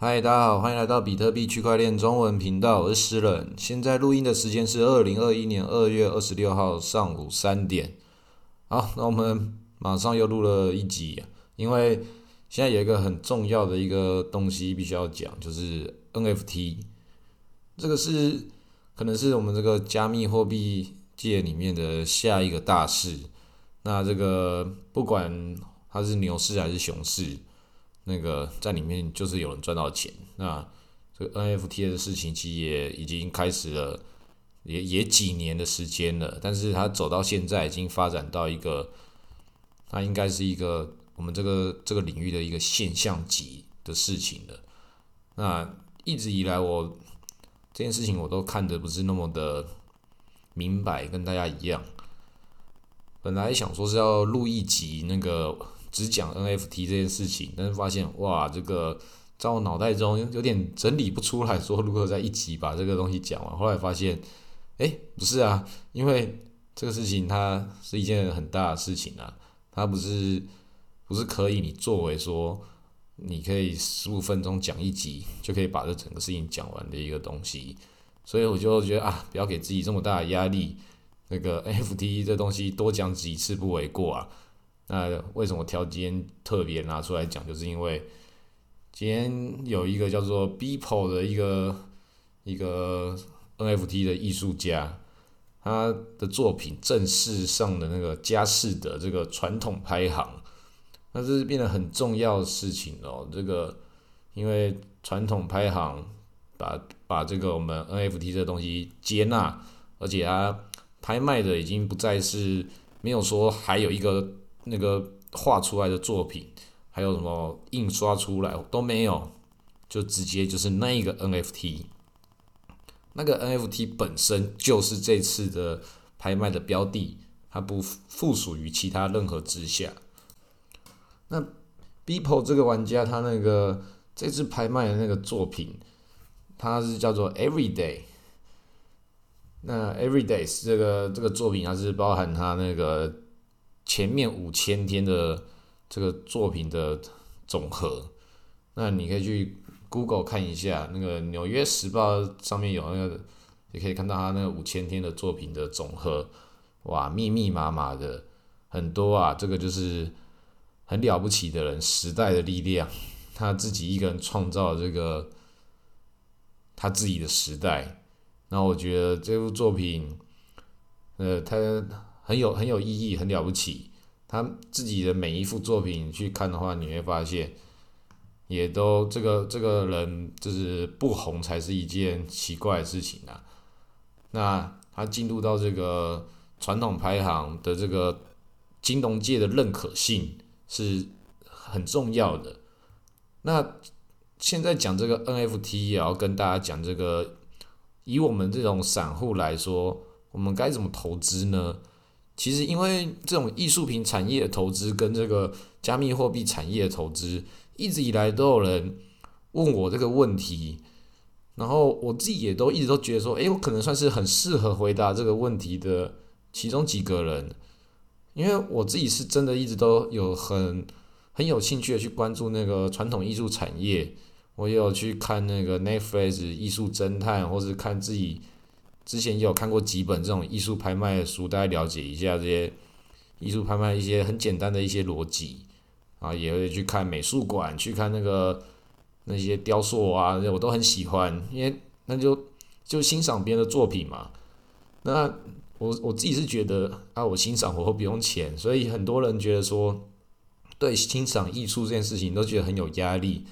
嗨，大家好，欢迎来到比特币区块链中文频道，我是诗人。现在录音的时间是二零二一年二月二十六号上午三点。好，那我们马上又录了一集，因为现在有一个很重要的一个东西必须要讲，就是 NFT。这个是可能是我们这个加密货币界里面的下一个大事。那这个不管它是牛市还是熊市。那个在里面就是有人赚到钱，那这个 NFT 的事情其实也已经开始了，也也几年的时间了，但是它走到现在已经发展到一个，它应该是一个我们这个这个领域的一个现象级的事情了。那一直以来我这件事情我都看的不是那么的明白，跟大家一样。本来想说是要录一集那个。只讲 NFT 这件事情，但是发现哇，这个在我脑袋中有点整理不出来说如何在一集把这个东西讲完。后来发现，哎，不是啊，因为这个事情它是一件很大的事情啊，它不是不是可以你作为说你可以十五分钟讲一集就可以把这整个事情讲完的一个东西，所以我就觉得啊，不要给自己这么大的压力，那个 NFT 这东西多讲几次不为过啊。那为什么挑今天特别拿出来讲？就是因为今天有一个叫做 Beeple 的一个一个 NFT 的艺术家，他的作品正式上的那个佳士的这个传统拍行，那这是变得很重要的事情哦。这个因为传统拍行把把这个我们 NFT 这东西接纳，而且它拍卖的已经不再是没有说还有一个。那个画出来的作品，还有什么印刷出来都没有，就直接就是那一个 NFT，那个 NFT 本身就是这次的拍卖的标的，它不附属于其他任何之下。那 Beeple 这个玩家，他那个这次拍卖的那个作品，它是叫做 Everyday。那 Everyday 这个这个作品，它是包含它那个。前面五千天的这个作品的总和，那你可以去 Google 看一下，那个《纽约时报》上面有那个，也可以看到他那个五千天的作品的总和，哇，密密麻麻的很多啊！这个就是很了不起的人，时代的力量，他自己一个人创造这个他自己的时代。那我觉得这部作品，呃，他。很有很有意义，很了不起。他自己的每一幅作品去看的话，你会发现，也都这个这个人就是不红才是一件奇怪的事情啊。那他进入到这个传统排行的这个金融界的认可性是很重要的。那现在讲这个 NFT，也要跟大家讲这个，以我们这种散户来说，我们该怎么投资呢？其实，因为这种艺术品产业的投资跟这个加密货币产业的投资，一直以来都有人问我这个问题，然后我自己也都一直都觉得说，诶，我可能算是很适合回答这个问题的其中几个人，因为我自己是真的一直都有很很有兴趣的去关注那个传统艺术产业，我也有去看那个 Netflix 艺术侦探，或是看自己。之前有看过几本这种艺术拍卖的书，大家了解一下这些艺术拍卖一些很简单的一些逻辑啊，也会去看美术馆，去看那个那些雕塑啊，我都很喜欢，因为那就就欣赏别人的作品嘛。那我我自己是觉得啊，我欣赏我会不用钱，所以很多人觉得说对欣赏艺术这件事情都觉得很有压力，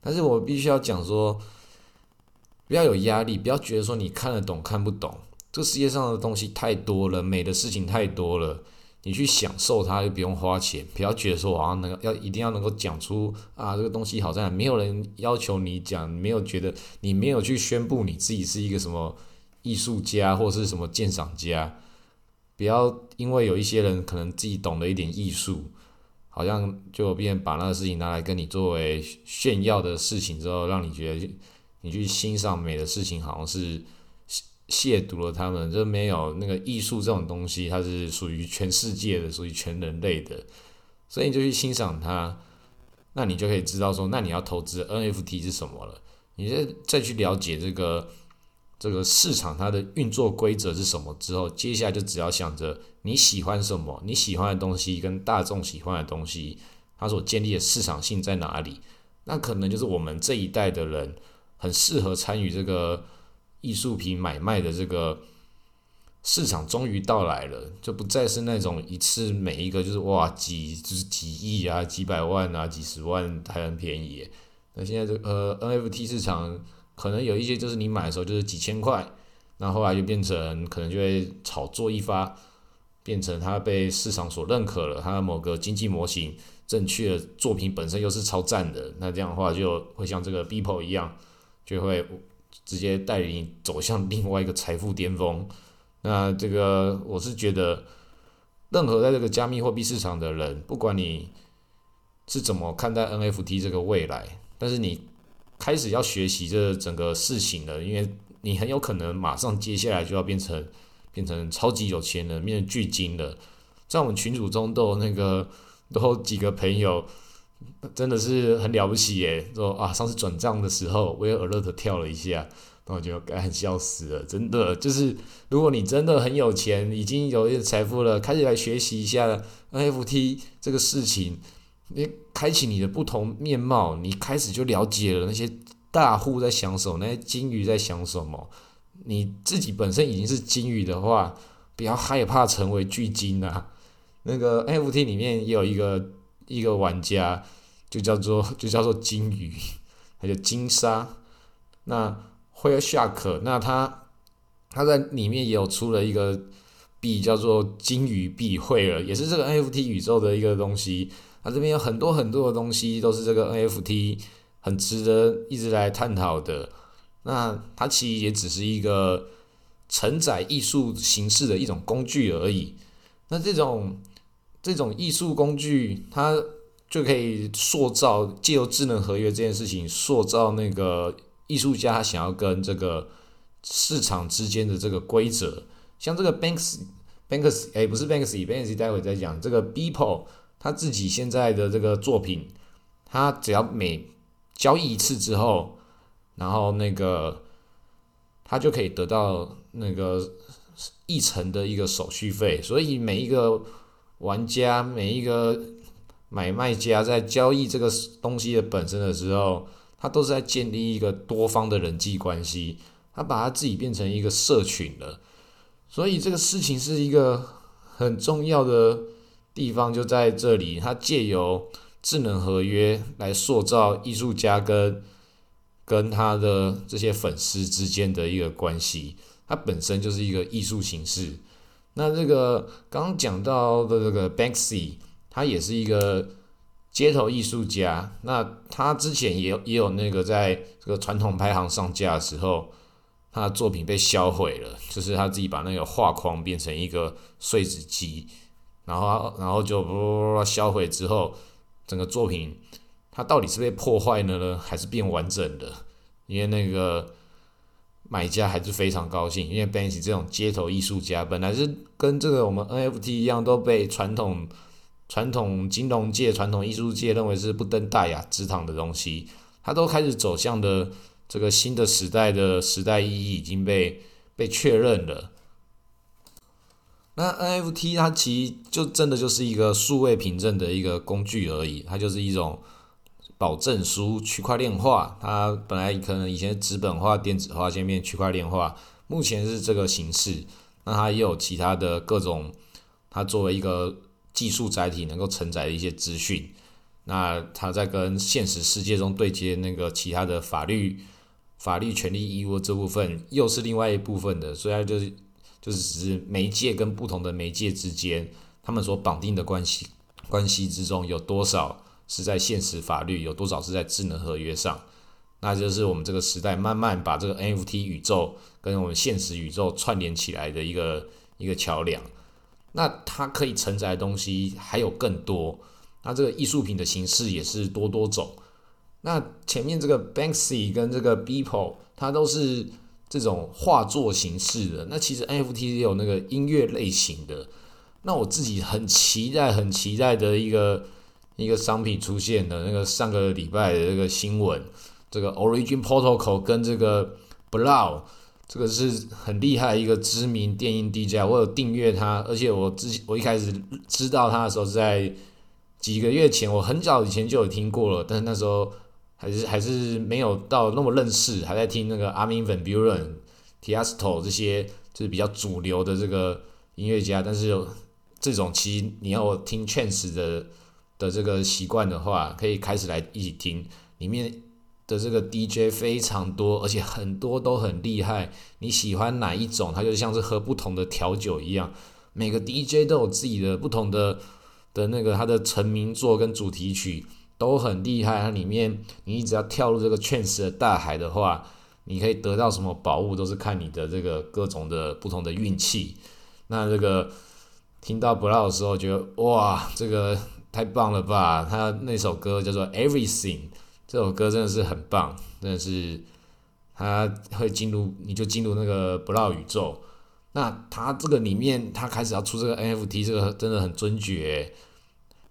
但是我必须要讲说。不要有压力，不要觉得说你看得懂看不懂，这个世界上的东西太多了，美的事情太多了，你去享受它又不用花钱。不要觉得说我要能要一定要能够讲出啊这个东西好在，没有人要求你讲，没有觉得你没有去宣布你自己是一个什么艺术家或是什么鉴赏家。不要因为有一些人可能自己懂得一点艺术，好像就变把那个事情拿来跟你作为炫耀的事情之后，让你觉得。你去欣赏美的事情，好像是亵渎了他们。就没有那个艺术这种东西，它是属于全世界的，属于全人类的。所以你就去欣赏它。那你就可以知道说，那你要投资 NFT 是什么了。你再再去了解这个这个市场它的运作规则是什么之后，接下来就只要想着你喜欢什么，你喜欢的东西跟大众喜欢的东西，它所建立的市场性在哪里？那可能就是我们这一代的人很适合参与这个艺术品买卖的这个。市场终于到来了，就不再是那种一次每一个就是哇几就是几亿啊、几百万啊、几十万还很便宜。那现在这呃 NFT 市场可能有一些就是你买的时候就是几千块，那后来就变成可能就会炒作一发，变成它被市场所认可了，它的某个经济模型正确作品本身又是超赞的，那这样的话就会像这个 b e o p l e 一样，就会直接带领走向另外一个财富巅峰。那这个我是觉得，任何在这个加密货币市场的人，不管你是怎么看待 NFT 这个未来，但是你开始要学习这整个事情了，因为你很有可能马上接下来就要变成变成超级有钱人，变成巨金了。在我们群组中都有那个都有几个朋友，真的是很了不起耶！说啊，上次转账的时候，我也 alert 跳了一下。那我就该笑死了，真的就是，如果你真的很有钱，已经有一点财富了，开始来学习一下 NFT 这个事情，你开启你的不同面貌，你开始就了解了那些大户在想什么，那些金鱼在想什么。你自己本身已经是金鱼的话，不要害怕成为巨金啊。那个 NFT 里面也有一个一个玩家，就叫做 就叫做金鱼，他叫金沙，那。惠尔夏克，那他他在里面也有出了一个币，叫做金鱼币惠尔，也是这个 NFT 宇宙的一个东西。它这边有很多很多的东西，都是这个 NFT 很值得一直来探讨的。那它其实也只是一个承载艺术形式的一种工具而已。那这种这种艺术工具，它就可以塑造借由智能合约这件事情，塑造那个。艺术家想要跟这个市场之间的这个规则，像这个 Banks，Banks，哎，不是 Banksy，Banksy 待会再讲。这个 Beeple 他自己现在的这个作品，他只要每交易一次之后，然后那个他就可以得到那个一成的一个手续费。所以每一个玩家，每一个买卖家在交易这个东西的本身的时候。他都是在建立一个多方的人际关系，他把他自己变成一个社群了，所以这个事情是一个很重要的地方就在这里。他借由智能合约来塑造艺术家跟跟他的这些粉丝之间的一个关系，它本身就是一个艺术形式。那这个刚讲到的这个 Banksy，他也是一个。街头艺术家，那他之前也也有那个在这个传统拍行上架的时候，他的作品被销毁了，就是他自己把那个画框变成一个碎纸机，然后然后就销毁之后，整个作品它到底是被破坏了呢，还是变完整的？因为那个买家还是非常高兴，因为 Banksy 这种街头艺术家本来是跟这个我们 NFT 一样都被传统。传统金融界、传统艺术界认为是不登大雅之堂的东西，它都开始走向的这个新的时代的时代意义已经被被确认了。那 NFT 它其实就真的就是一个数位凭证的一个工具而已，它就是一种保证书，区块链化。它本来可能以前纸本化、电子化，现在区块链化，目前是这个形式。那它也有其他的各种，它作为一个。技术载体能够承载的一些资讯，那它在跟现实世界中对接那个其他的法律、法律权利义务这部分，又是另外一部分的。所以它就是就是只是媒介跟不同的媒介之间，他们所绑定的关系关系之中，有多少是在现实法律，有多少是在智能合约上？那就是我们这个时代慢慢把这个 NFT 宇宙跟我们现实宇宙串联起来的一个一个桥梁。那它可以承载的东西还有更多，那这个艺术品的形式也是多多种。那前面这个 Banksy 跟这个 Beeple，它都是这种画作形式的。那其实 NFT 也有那个音乐类型的。那我自己很期待、很期待的一个一个商品出现的那个上个礼拜的这个新闻，这个 Origin Protocol 跟这个 Blau，这个是很厉害一个知名电音 DJ，我有订阅他，而且我之我一开始知道他的时候是在几个月前，我很早以前就有听过了，但是那时候还是还是没有到那么认识，还在听那个 Armin van Buren、Tiesto 这些就是比较主流的这个音乐家，但是有这种其实你要听 Chance 的。的这个习惯的话，可以开始来一起听，里面的这个 DJ 非常多，而且很多都很厉害。你喜欢哪一种？它就像是喝不同的调酒一样，每个 DJ 都有自己的不同的的那个他的成名作跟主题曲都很厉害。它里面你只要跳入这个 trance 的大海的话，你可以得到什么宝物，都是看你的这个各种的不同的运气。那这个听到 Blau 的时候，觉得哇，这个。太棒了吧！他那首歌叫做《Everything》，这首歌真的是很棒，真的是他会进入，你就进入那个不老宇宙。那他这个里面，他开始要出这个 NFT，这个真的很尊爵。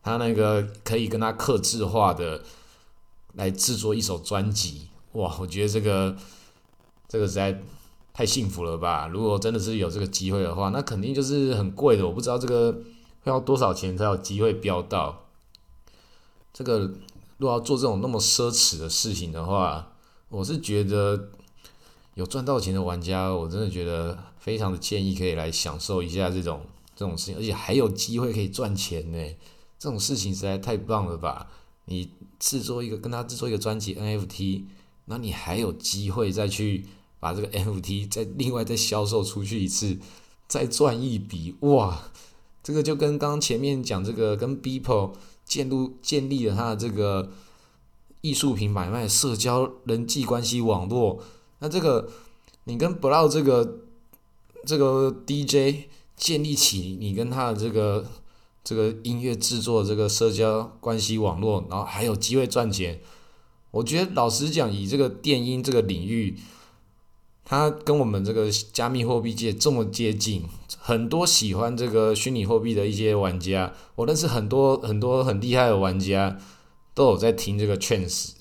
他那个可以跟他刻制化的来制作一首专辑，哇！我觉得这个这个实在太幸福了吧！如果真的是有这个机会的话，那肯定就是很贵的。我不知道这个。要多少钱才有机会飙到？这个如果要做这种那么奢侈的事情的话，我是觉得有赚到钱的玩家，我真的觉得非常的建议可以来享受一下这种这种事情，而且还有机会可以赚钱呢。这种事情实在太棒了吧！你制作一个跟他制作一个专辑 NFT，那你还有机会再去把这个 NFT 再另外再销售出去一次，再赚一笔哇！这个就跟刚刚前面讲这个跟 Beeple 建立建立了他的这个艺术品买卖社交人际关系网络，那这个你跟 Blau 这个这个 DJ 建立起你跟他的这个这个音乐制作这个社交关系网络，然后还有机会赚钱，我觉得老实讲，以这个电音这个领域。它跟我们这个加密货币界这么接近，很多喜欢这个虚拟货币的一些玩家，我认识很多很多很厉害的玩家，都有在听这个 Chance，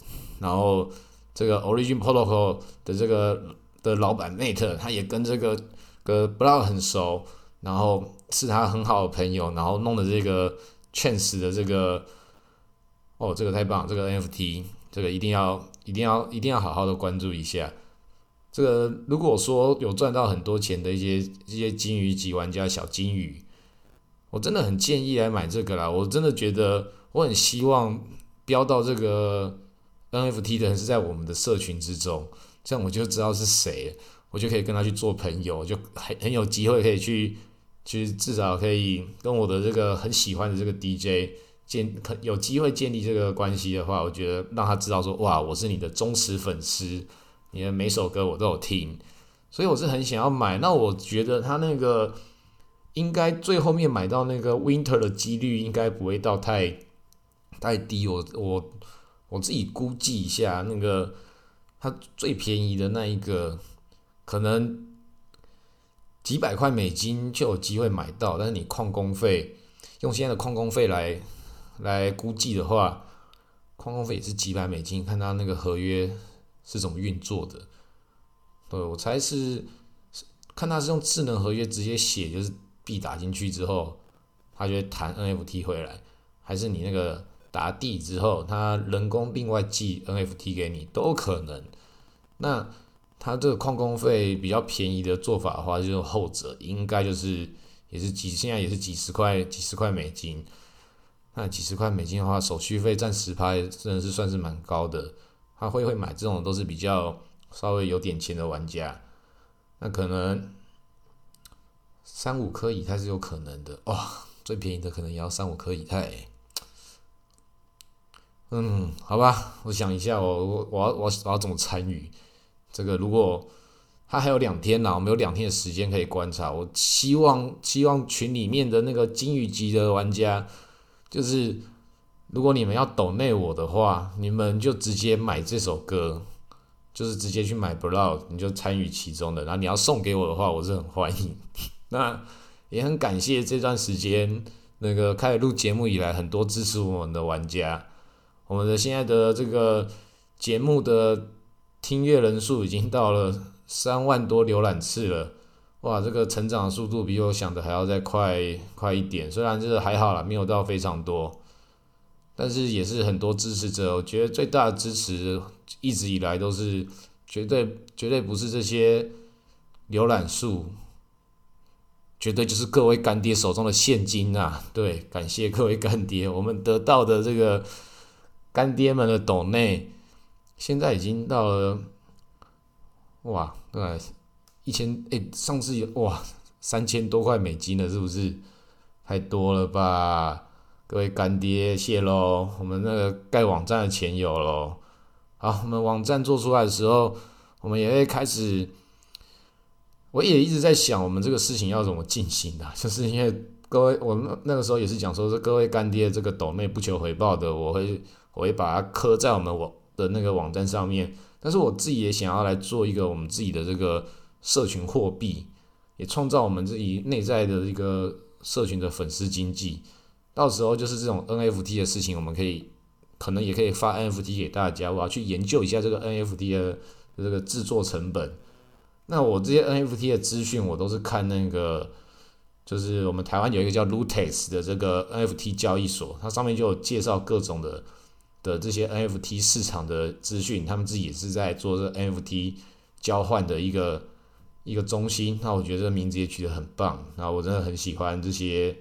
然后这个 Origin Protocol 的这个的老板 Mate，他也跟这个个 Block 很熟，然后是他很好的朋友，然后弄的这个 Chance 的这个，哦，这个太棒，这个 NFT，这个一定要一定要一定要好好的关注一下。这个如果说有赚到很多钱的一些一些金鱼级玩家小金鱼，我真的很建议来买这个啦。我真的觉得我很希望标到这个 NFT 的人是在我们的社群之中，这样我就知道是谁，我就可以跟他去做朋友，就很很有机会可以去去至少可以跟我的这个很喜欢的这个 DJ 建有机会建立这个关系的话，我觉得让他知道说哇，我是你的忠实粉丝。你的每首歌我都有听，所以我是很想要买。那我觉得他那个应该最后面买到那个 Winter 的几率应该不会到太太低。我我我自己估计一下，那个它最便宜的那一个可能几百块美金就有机会买到，但是你矿工费用现在的矿工费来来估计的话，矿工费也是几百美金。看他那个合约。是怎么运作的？对我猜是看他是用智能合约直接写，就是币打进去之后，他就会弹 NFT 回来，还是你那个打地之后，他人工另外寄 NFT 给你都可能。那他这个矿工费比较便宜的做法的话，就是后者，应该就是也是几现在也是几十块几十块美金。那几十块美金的话，手续费占十拍，真的是算是蛮高的。他会会买这种都是比较稍微有点钱的玩家，那可能三五颗以太是有可能的哇，最便宜的可能也要三五颗以太。嗯，好吧，我想一下，我我我要我我要怎么参与这个？如果他还有两天呢，我们有两天的时间可以观察。我希望希望群里面的那个金鱼级的玩家，就是。如果你们要抖内我的话，你们就直接买这首歌，就是直接去买 Blow，你就参与其中的。然后你要送给我的话，我是很欢迎。那也很感谢这段时间那个开始录节目以来，很多支持我们的玩家，我们的现在的这个节目的听阅人数已经到了三万多浏览次了，哇，这个成长速度比我想的还要再快快一点。虽然这个还好啦，没有到非常多，但是也是很多支持者。我觉得最大的支持一直以来都是绝对绝对不是这些浏览数。绝对就是各位干爹手中的现金啊！对，感谢各位干爹，我们得到的这个干爹们的斗内，现在已经到了，哇，对，一千哎，上次有哇三千多块美金了，是不是？太多了吧？各位干爹，谢喽！我们那个盖网站的钱有喽。好，我们网站做出来的时候，我们也会开始。我也一直在想，我们这个事情要怎么进行的，就是因为各位，我们那个时候也是讲说，是各位干爹这个抖妹不求回报的，我会我会把它刻在我们网的那个网站上面。但是我自己也想要来做一个我们自己的这个社群货币，也创造我们自己内在的一个社群的粉丝经济。到时候就是这种 NFT 的事情，我们可以可能也可以发 NFT 给大家，我要去研究一下这个 NFT 的这个制作成本。那我这些 NFT 的资讯，我都是看那个，就是我们台湾有一个叫 Lootex 的这个 NFT 交易所，它上面就有介绍各种的的这些 NFT 市场的资讯，他们自己也是在做这 NFT 交换的一个一个中心。那我觉得这个名字也取得很棒，那我真的很喜欢这些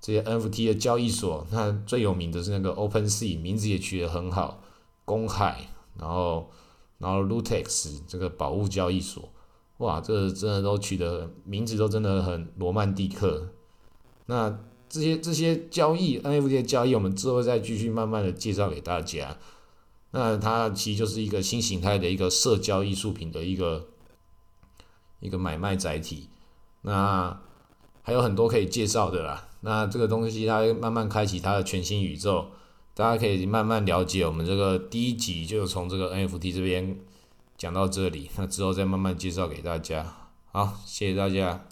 这些 NFT 的交易所。那最有名的是那个 OpenSea，名字也取得很好，公海，然后然后 Lootex 这个宝物交易所。哇，这真的都取得名字都真的很罗曼蒂克。那这些这些交易 NFT 的交易，我们之后再继续慢慢的介绍给大家。那它其实就是一个新形态的一个社交艺术品的一个一个买卖载体。那还有很多可以介绍的啦。那这个东西它慢慢开启它的全新宇宙，大家可以慢慢了解。我们这个第一集就从这个 NFT 这边。讲到这里，那之后再慢慢介绍给大家。好，谢谢大家。